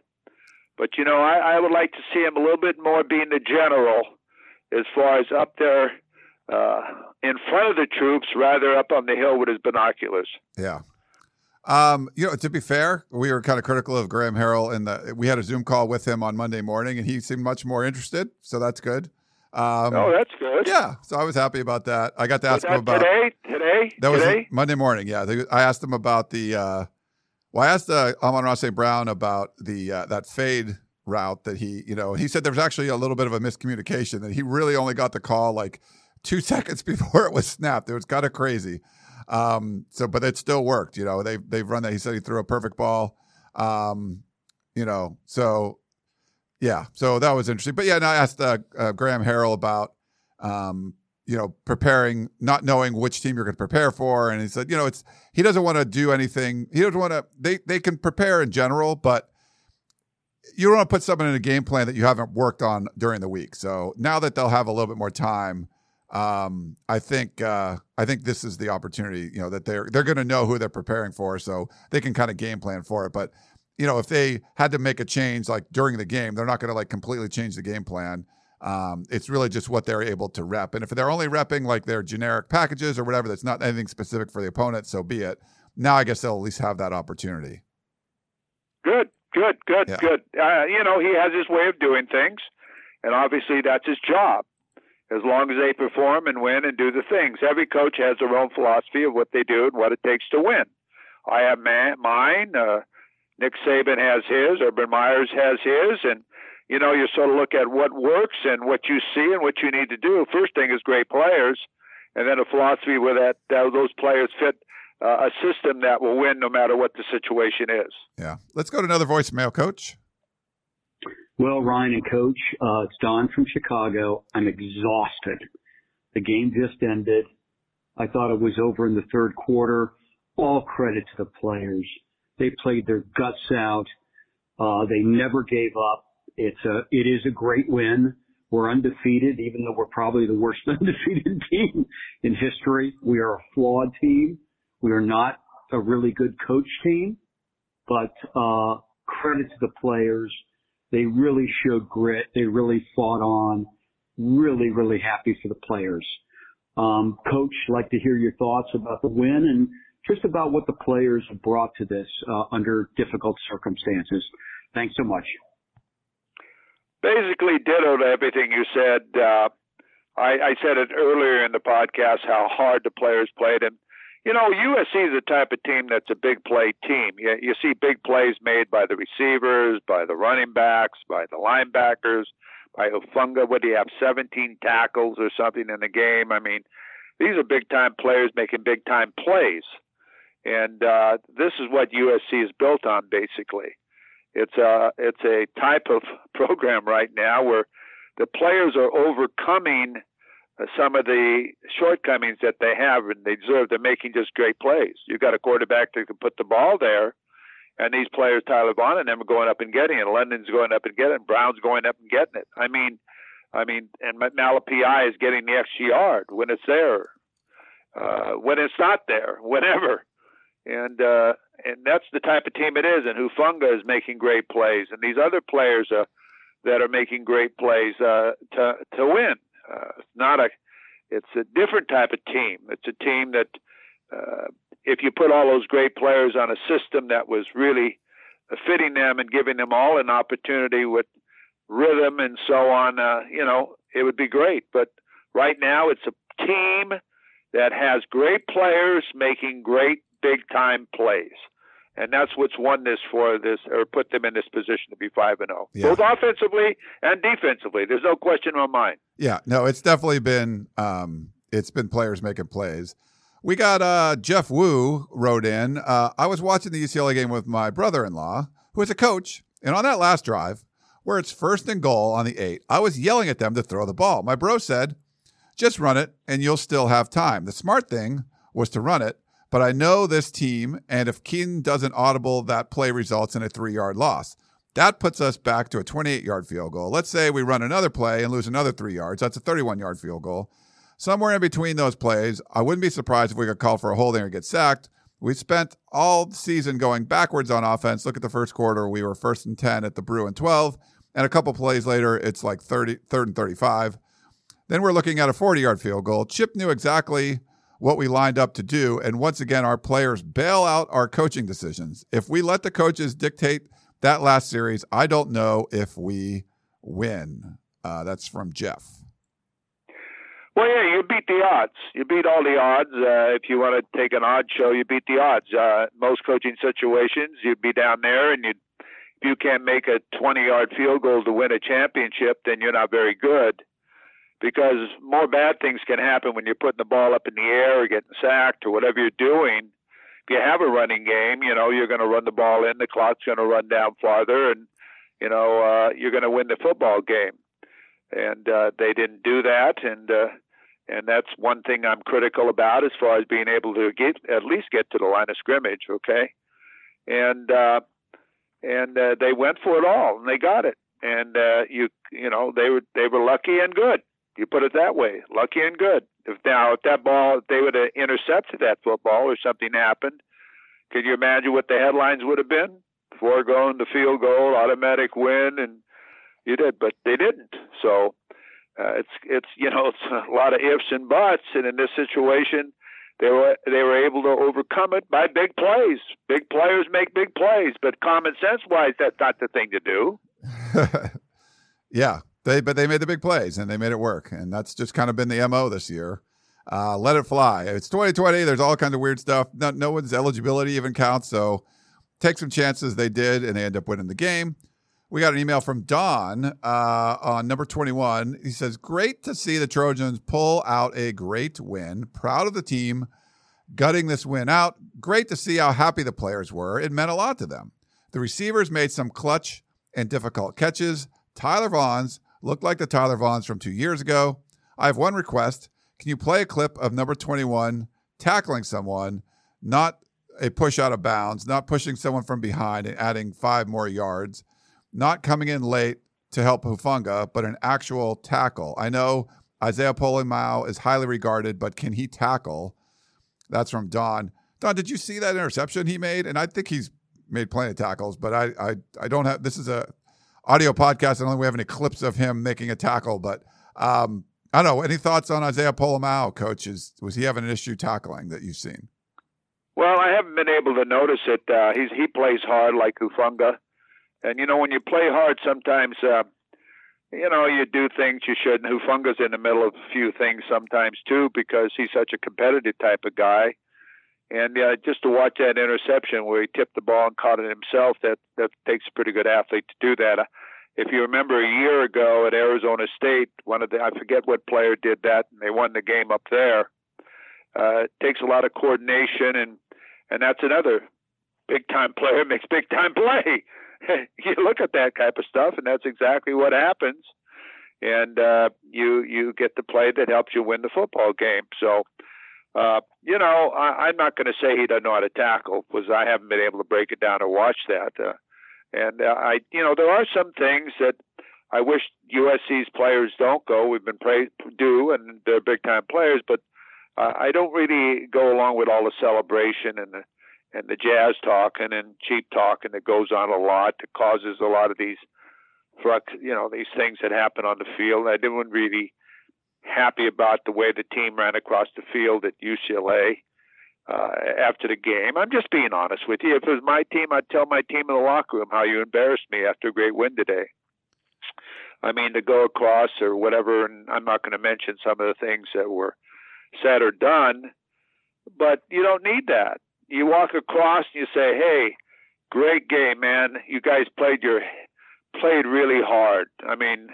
But, you know, I, I would like to see him a little bit more being the general as far as up there uh, in front of the troops rather up on the hill with his binoculars. Yeah. Um, you know, to be fair, we were kind of critical of Graham Harrell in the we had a Zoom call with him on Monday morning and he seemed much more interested, so that's good. Um, oh, that's good. Yeah, so I was happy about that. I got to ask him about today. Today, that was Monday morning. Yeah, I asked him about the. Uh, well, I asked uh, Amon-Ra Brown about the uh, that fade route that he, you know, he said there was actually a little bit of a miscommunication that he really only got the call like two seconds before it was snapped. It was kind of crazy. Um, so, but it still worked. You know, they they've run that. He said he threw a perfect ball. Um, you know, so yeah, so that was interesting. But yeah, and I asked uh, uh, Graham Harrell about, um, you know, preparing, not knowing which team you're going to prepare for, and he said, you know, it's he doesn't want to do anything. He doesn't want to. They they can prepare in general, but you don't want to put someone in a game plan that you haven't worked on during the week. So now that they'll have a little bit more time, um, I think uh, I think this is the opportunity. You know that they're they're going to know who they're preparing for, so they can kind of game plan for it. But you know, if they had to make a change like during the game, they're not going to like completely change the game plan. Um, it's really just what they're able to rep. And if they're only repping like their generic packages or whatever, that's not anything specific for the opponent, so be it. Now I guess they'll at least have that opportunity. Good, good, good, yeah. good. Uh, you know, he has his way of doing things, and obviously that's his job. As long as they perform and win and do the things, every coach has their own philosophy of what they do and what it takes to win. I have man, mine. Uh, Nick Saban has his, Urban Meyers has his, and you know you sort of look at what works and what you see and what you need to do. First thing is great players, and then a philosophy where that, that those players fit uh, a system that will win no matter what the situation is. Yeah, let's go to another voicemail, Coach. Well, Ryan and Coach, uh, it's Don from Chicago. I'm exhausted. The game just ended. I thought it was over in the third quarter. All credit to the players. They played their guts out. Uh, they never gave up. It's a, it is a great win. We're undefeated, even though we're probably the worst undefeated team in history. We are a flawed team. We are not a really good coach team, but, uh, credit to the players. They really showed grit. They really fought on. Really, really happy for the players. Um, coach, like to hear your thoughts about the win and just about what the players have brought to this uh, under difficult circumstances. Thanks so much. Basically, ditto to everything you said. Uh, I, I said it earlier in the podcast how hard the players played, and you know USC is the type of team that's a big play team. You, you see big plays made by the receivers, by the running backs, by the linebackers, by Hufanga. What do you have? 17 tackles or something in the game. I mean, These are big time players making big time plays. And uh, this is what USC is built on, basically. It's a it's a type of program right now where the players are overcoming some of the shortcomings that they have, and they deserve. They're making just great plays. You've got a quarterback that can put the ball there, and these players, Tyler Vaughn and them, are going up and getting it. London's going up and getting it. Brown's going up and getting it. I mean, I mean, and Malepeai is getting the extra yard when it's there, uh, when it's not there, whenever and uh, and that's the type of team it is. And Hufanga is making great plays, and these other players uh, that are making great plays uh, to to win. Uh, it's not a, it's a different type of team. It's a team that uh, if you put all those great players on a system that was really fitting them and giving them all an opportunity with rhythm and so on, uh, you know, it would be great. But right now, it's a team that has great players making great big time plays. And that's what's won this for this, or put them in this position to be five and zero, oh. both offensively and defensively. There's no question in my mind. Yeah, no, it's definitely been um, it's been players making plays. We got uh, Jeff Wu wrote in. Uh, I was watching the UCLA game with my brother-in-law, who is a coach, and on that last drive, where it's first and goal on the eight, I was yelling at them to throw the ball. My bro said, "Just run it, and you'll still have time." The smart thing was to run it but I know this team, and if Kedon doesn't audible, that play results in a three yard loss. That puts us back to a 28 yard field goal. Let's say we run another play and lose another three yards. That's a 31 yard field goal. Somewhere in between those plays, I wouldn't be surprised if we could call for a holding or get sacked. We spent all season going backwards on offense. Look at the first quarter. We were first and 10 at the Bruin 12. And a couple plays later, it's like 30, third and 35. Then we're looking at a 40 yard field goal. Chip knew exactly what we lined up to do. And once again, our players bail out our coaching decisions. If we let the coaches dictate that last series, I don't know if we win. Uh, that's from Jeff. Well, yeah, you beat the odds. You beat all the odds. Uh, if you want to take an odd show, you beat the odds. Uh, most coaching situations, you'd be down there, and you if you can't make a 20-yard field goal to win a championship, then you're not very good because more bad things can happen when you're putting the ball up in the air or getting sacked or whatever you're doing. If you have a running game, you know, you're going to run the ball in, the clock's going to run down farther, and, you know, uh, you're going to win the football game. And uh, they didn't do that, and uh, and that's one thing I'm critical about as far as being able to get at least get to the line of scrimmage, okay? And uh, and uh, they went for it all, and they got it. And uh, you you know they were they were lucky and good. You put it that way, lucky and good. If now if that ball, if they would have intercepted that football or something happened, can you imagine what the headlines would have been? Foregone the field goal, automatic win, and you did, but they didn't. So uh, it's it's you know it's a lot of ifs and buts, and in this situation, they were they were able to overcome it by big plays. Big players make big plays, but common sense wise, that's not the thing to do. yeah, they but they made the big plays and they made it work, and that's just kind of been the mo this year. Uh, let it fly. It's 2020. There's all kinds of weird stuff. No, no one's eligibility even counts. So take some chances. They did, and they end up winning the game. We got an email from Don uh, on number 21. He says, Great to see the Trojans pull out a great win. Proud of the team gutting this win out. Great to see how happy the players were. It meant a lot to them. The receivers made some clutch and difficult catches. Tyler Vaughns looked like the Tyler Vaughns from two years ago. I have one request. Can you play a clip of number 21 tackling someone, not a push out of bounds, not pushing someone from behind and adding five more yards, not coming in late to help Hufanga, but an actual tackle? I know Isaiah Pola-Mao is highly regarded, but can he tackle? That's from Don. Don, did you see that interception he made? And I think he's made plenty of tackles, but I I, I don't have this is a audio podcast. I don't think we have any clips of him making a tackle, but um, I don't know. Any thoughts on Isaiah Pola-Mao, coach? Is, was he having an issue tackling that you've seen? Well, I haven't been able to notice it. Uh, he's he plays hard like Hufanga, and you know when you play hard, sometimes uh, you know you do things you shouldn't. Hufanga's in the middle of a few things sometimes too because he's such a competitive type of guy. And uh, just to watch that interception where he tipped the ball and caught it himself, that that takes a pretty good athlete to do that. If you remember a year ago at Arizona State, one of the I forget what player did that, and they won the game up there. uh, it takes a lot of coordination, and and that's another big time player makes big time play. you look at that type of stuff, and that's exactly what happens. And uh, you you get the play that helps you win the football game. So, uh, you know, I, I'm not going to say he doesn't know how to tackle because I haven't been able to break it down or watch that. Uh, and uh, I, you know, there are some things that I wish USC's players don't go. We've been pray, do, and they're big time players, but uh, I don't really go along with all the celebration and the and the jazz talking and cheap talking that goes on a lot that causes a lot of these you know these things that happen on the field. I didn't really happy about the way the team ran across the field at UCLA uh, after the game. I'm just being honest with you. If it was my team, I'd tell my team in the locker room how you embarrassed me after a great win today. I mean, to go across or whatever, and I'm not going to mention some of the things that were said or done, but you don't need that. You walk across and you say, "Hey, great game, man! You guys played your played really hard. I mean,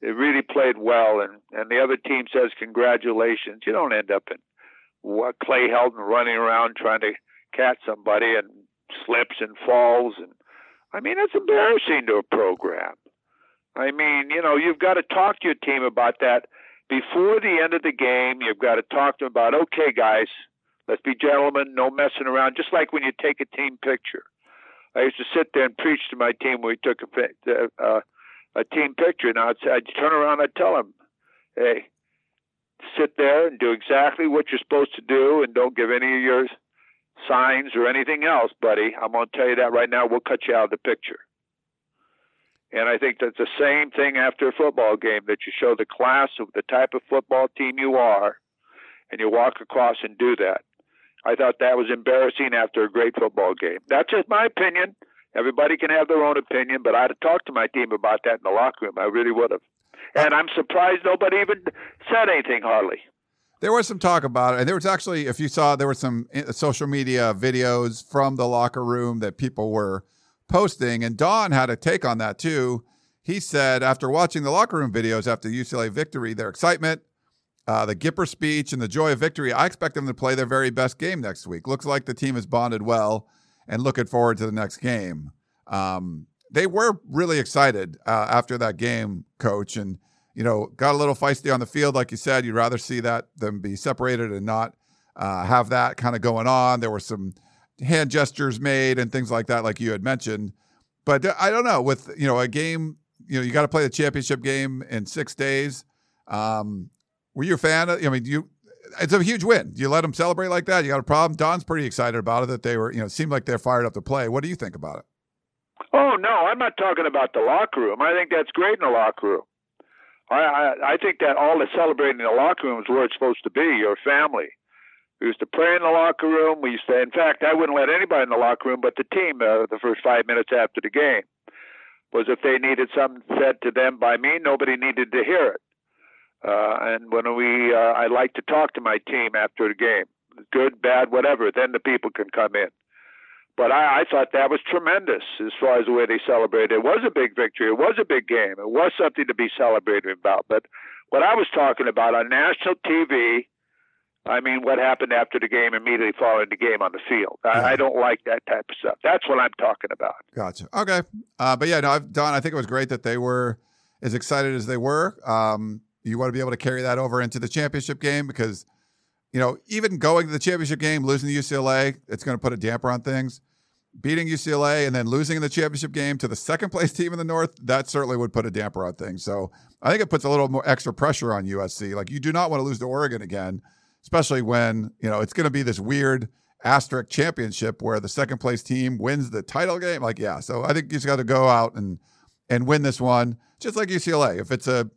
it really played well, and and the other team says congratulations. You don't end up in what Clay Helton running around trying to catch somebody and slips and falls, and I mean it's embarrassing to a program. I mean, you know, you've got to talk to your team about that before the end of the game. You've got to talk to them about, okay, guys, let's be gentlemen, no messing around. Just like when you take a team picture. I used to sit there and preach to my team when we took a, uh, a team picture. And I'd, I'd turn around, I'd tell them, hey, sit there and do exactly what you're supposed to do, and don't give any of your signs or anything else, buddy. I'm going to tell you that right now. We'll cut you out of the picture. And I think that's the same thing after a football game that you show the class of the type of football team you are, and you walk across and do that. I thought that was embarrassing after a great football game. That's just my opinion. Everybody can have their own opinion, but I'd have talked to my team about that in the locker room. I really would have. And I'm surprised nobody even said anything hardly. There was some talk about it, and there was actually, if you saw, there were some uh, social media videos from the locker room that people were posting, and Don had a take on that too. He said after watching the locker room videos after the UCLA victory, their excitement, uh, the Gipper speech, and the joy of victory, I expect them to play their very best game next week. Looks like the team has bonded well and looking forward to the next game. Um, they were really excited uh, after that game, coach, and you know got a little feisty on the field, like you said. You'd rather see that than be separated and not uh, have that kind of going on. There were some hand gestures made and things like that, like you had mentioned. But I don't know with you know a game, you know you got to play the championship game in six days. Um, were you a fan? Of, I mean, you it's a huge win. You let them celebrate like that. You got a problem. Don's pretty excited about it. That they were, you know, seemed like they're fired up to play. What do you think about it? Oh no, I'm not talking about the locker room. I think that's great in the locker room. I I, I think that all the celebrating in the locker room is where it's supposed to be. Your family. We used to pray in the locker room. We used to, in fact, I wouldn't let anybody in the locker room but the team uh, the first five minutes after the game. Was if they needed something said to them by me, nobody needed to hear it. Uh, and when we, uh, I like to talk to my team after the game, good, bad, whatever. Then the people can come in. But I, I thought that was tremendous as far as the way they celebrated. It was a big victory. It was a big game. It was something to be celebrated about. But what I was talking about on national TV, I mean, what happened after the game, immediately following the game on the field. I, yeah. I don't like that type of stuff. That's what I'm talking about. Gotcha. Okay. Uh, but yeah, no, I've, Don, I think it was great that they were as excited as they were. Um, you want to be able to carry that over into the championship game because, you know, even going to the championship game, losing to UCLA, it's going to put a damper on things. Beating UCLA and then losing in the championship game to the second place team in the North, that certainly would put a damper on things. So I think it puts a little more extra pressure on USC. Like you do not want to lose to Oregon again, especially when, you know, it's going to be this weird asterisk championship where the second place team wins the title game. Like, yeah. So I think you just got to go out and and win this one, just like UCLA. If it's a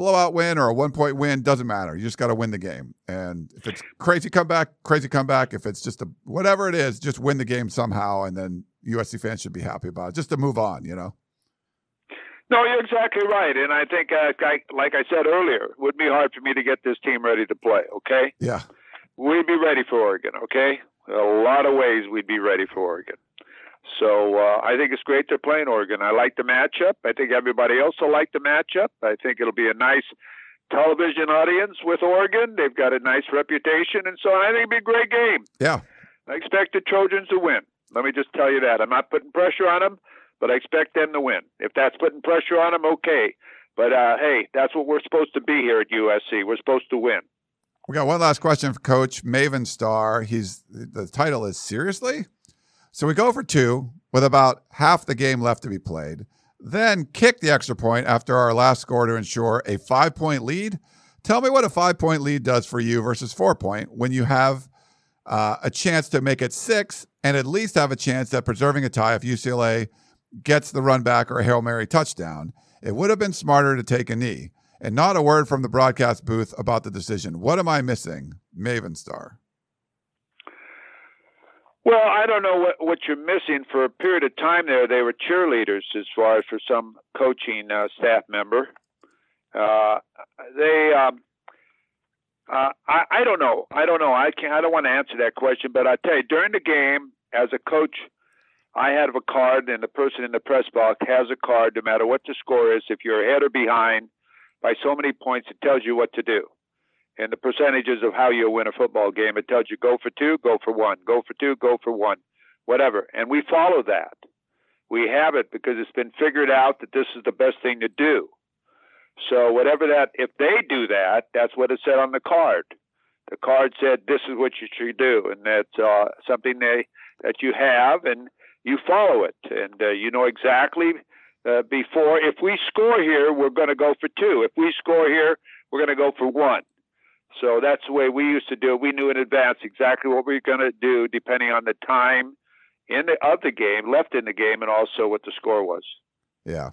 blowout win or a one point win doesn't matter. You just got to win the game. And if it's crazy comeback, crazy comeback. If it's just a whatever it is, just win the game somehow, and then USC fans should be happy about it. Just to move on, you know. No, you're exactly right, and I think, uh, I, like I said earlier, it would be hard for me to get this team ready to play. Okay. Yeah. We'd be ready for Oregon. Okay. A lot of ways we'd be ready for Oregon. So uh, I think it's great they're playing Oregon. I like the matchup. I think everybody else will like the matchup. I think it'll be a nice television audience with Oregon. They've got a nice reputation, and so I think it'd be a great game. Yeah. I expect the Trojans to win. Let me just tell you that. I'm not putting pressure on them, but I expect them to win. If that's putting pressure on them, okay. But uh, hey, that's what we're supposed to be here at USC. We're supposed to win. We got one last question for Coach Maven Star. He's the title is seriously. So we go for two with about half the game left to be played. Then kick the extra point after our last score to ensure a five point lead. Tell me what a five point lead does for you versus four point when you have uh, a chance to make it six and at least have a chance at preserving a tie if UCLA gets the run back or a Hail Mary touchdown. It would have been smarter to take a knee. And not a word from the broadcast booth about the decision. What am I missing, Maven Star? Well, I don't know what what you're missing. For a period of time there, they were cheerleaders as far as for some coaching uh, staff member. Uh, they, um, uh, I, I don't know. I don't know. I can't. I don't want to answer that question. But I tell you, during the game, as a coach, I have a card, and the person in the press box has a card. No matter what the score is, if you're ahead or behind by so many points, it tells you what to do. And the percentages of how you win a football game, it tells you go for two, go for one, go for two, go for one, whatever. And we follow that. We have it because it's been figured out that this is the best thing to do. So whatever that, if they do that, that's what it said on the card. The card said this is what you should do, and that's uh, something they that you have, and you follow it, and uh, you know exactly uh, before. If we score here, we're going to go for two. If we score here, we're going to go for one. So that's the way we used to do it. We knew in advance exactly what we were going to do, depending on the time in the of the game, left in the game, and also what the score was. Yeah.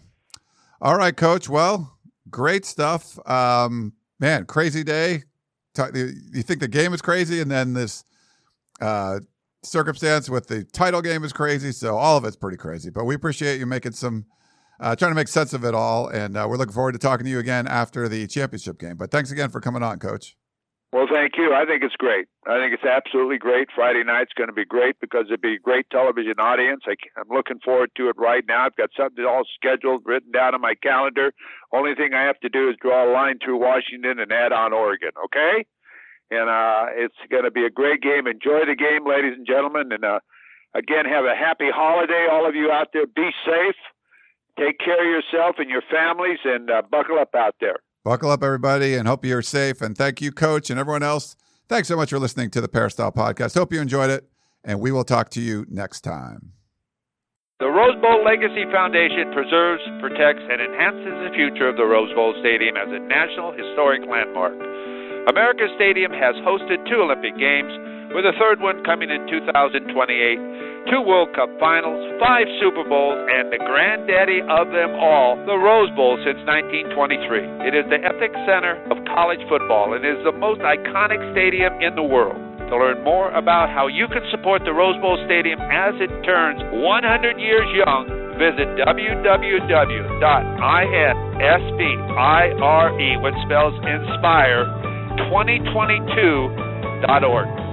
All right, Coach. Well, great stuff. Um, man, crazy day. You think the game is crazy, and then this uh, circumstance with the title game is crazy. So all of it's pretty crazy. But we appreciate you making some, uh, trying to make sense of it all, and uh, we're looking forward to talking to you again after the championship game. But thanks again for coming on, Coach. Well, thank you. I think it's great. I think it's absolutely great. Friday night's going to be great because it'll be a great television audience. I, am looking forward to it right now. I've got something all scheduled, written down on my calendar. Only thing I have to do is draw a line through Washington and add on Oregon. Okay, and uh, it's going to be a great game. Enjoy the game, ladies and gentlemen, and uh, again, have a happy holiday, all of you out there. Be safe. Take care of yourself and your families, and uh, buckle up out there. Buckle up, everybody, and hope you're safe. And thank you, Coach, and everyone else. Thanks so much for listening to the Peristyle Podcast. Hope you enjoyed it, and we will talk to you next time. The Rose Bowl Legacy Foundation preserves, protects, and enhances the future of the Rose Bowl Stadium as a National Historic Landmark. America Stadium has hosted two Olympic Games, with a third one coming in 2028 two World Cup finals, five Super Bowls, and the granddaddy of them all, the Rose Bowl since 1923. It is the epic center of college football and is the most iconic stadium in the world. To learn more about how you can support the Rose Bowl Stadium as it turns 100 years young, visit www.inspire, which spells inspire, 2022.org.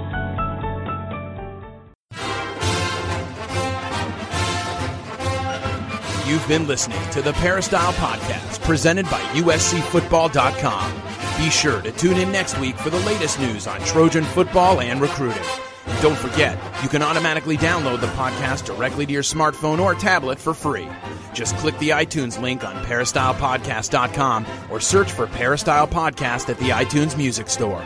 You've been listening to the Peristyle Podcast presented by USCFootball.com. Be sure to tune in next week for the latest news on Trojan football and recruiting. And don't forget, you can automatically download the podcast directly to your smartphone or tablet for free. Just click the iTunes link on peristylepodcast.com or search for Peristyle Podcast at the iTunes Music Store.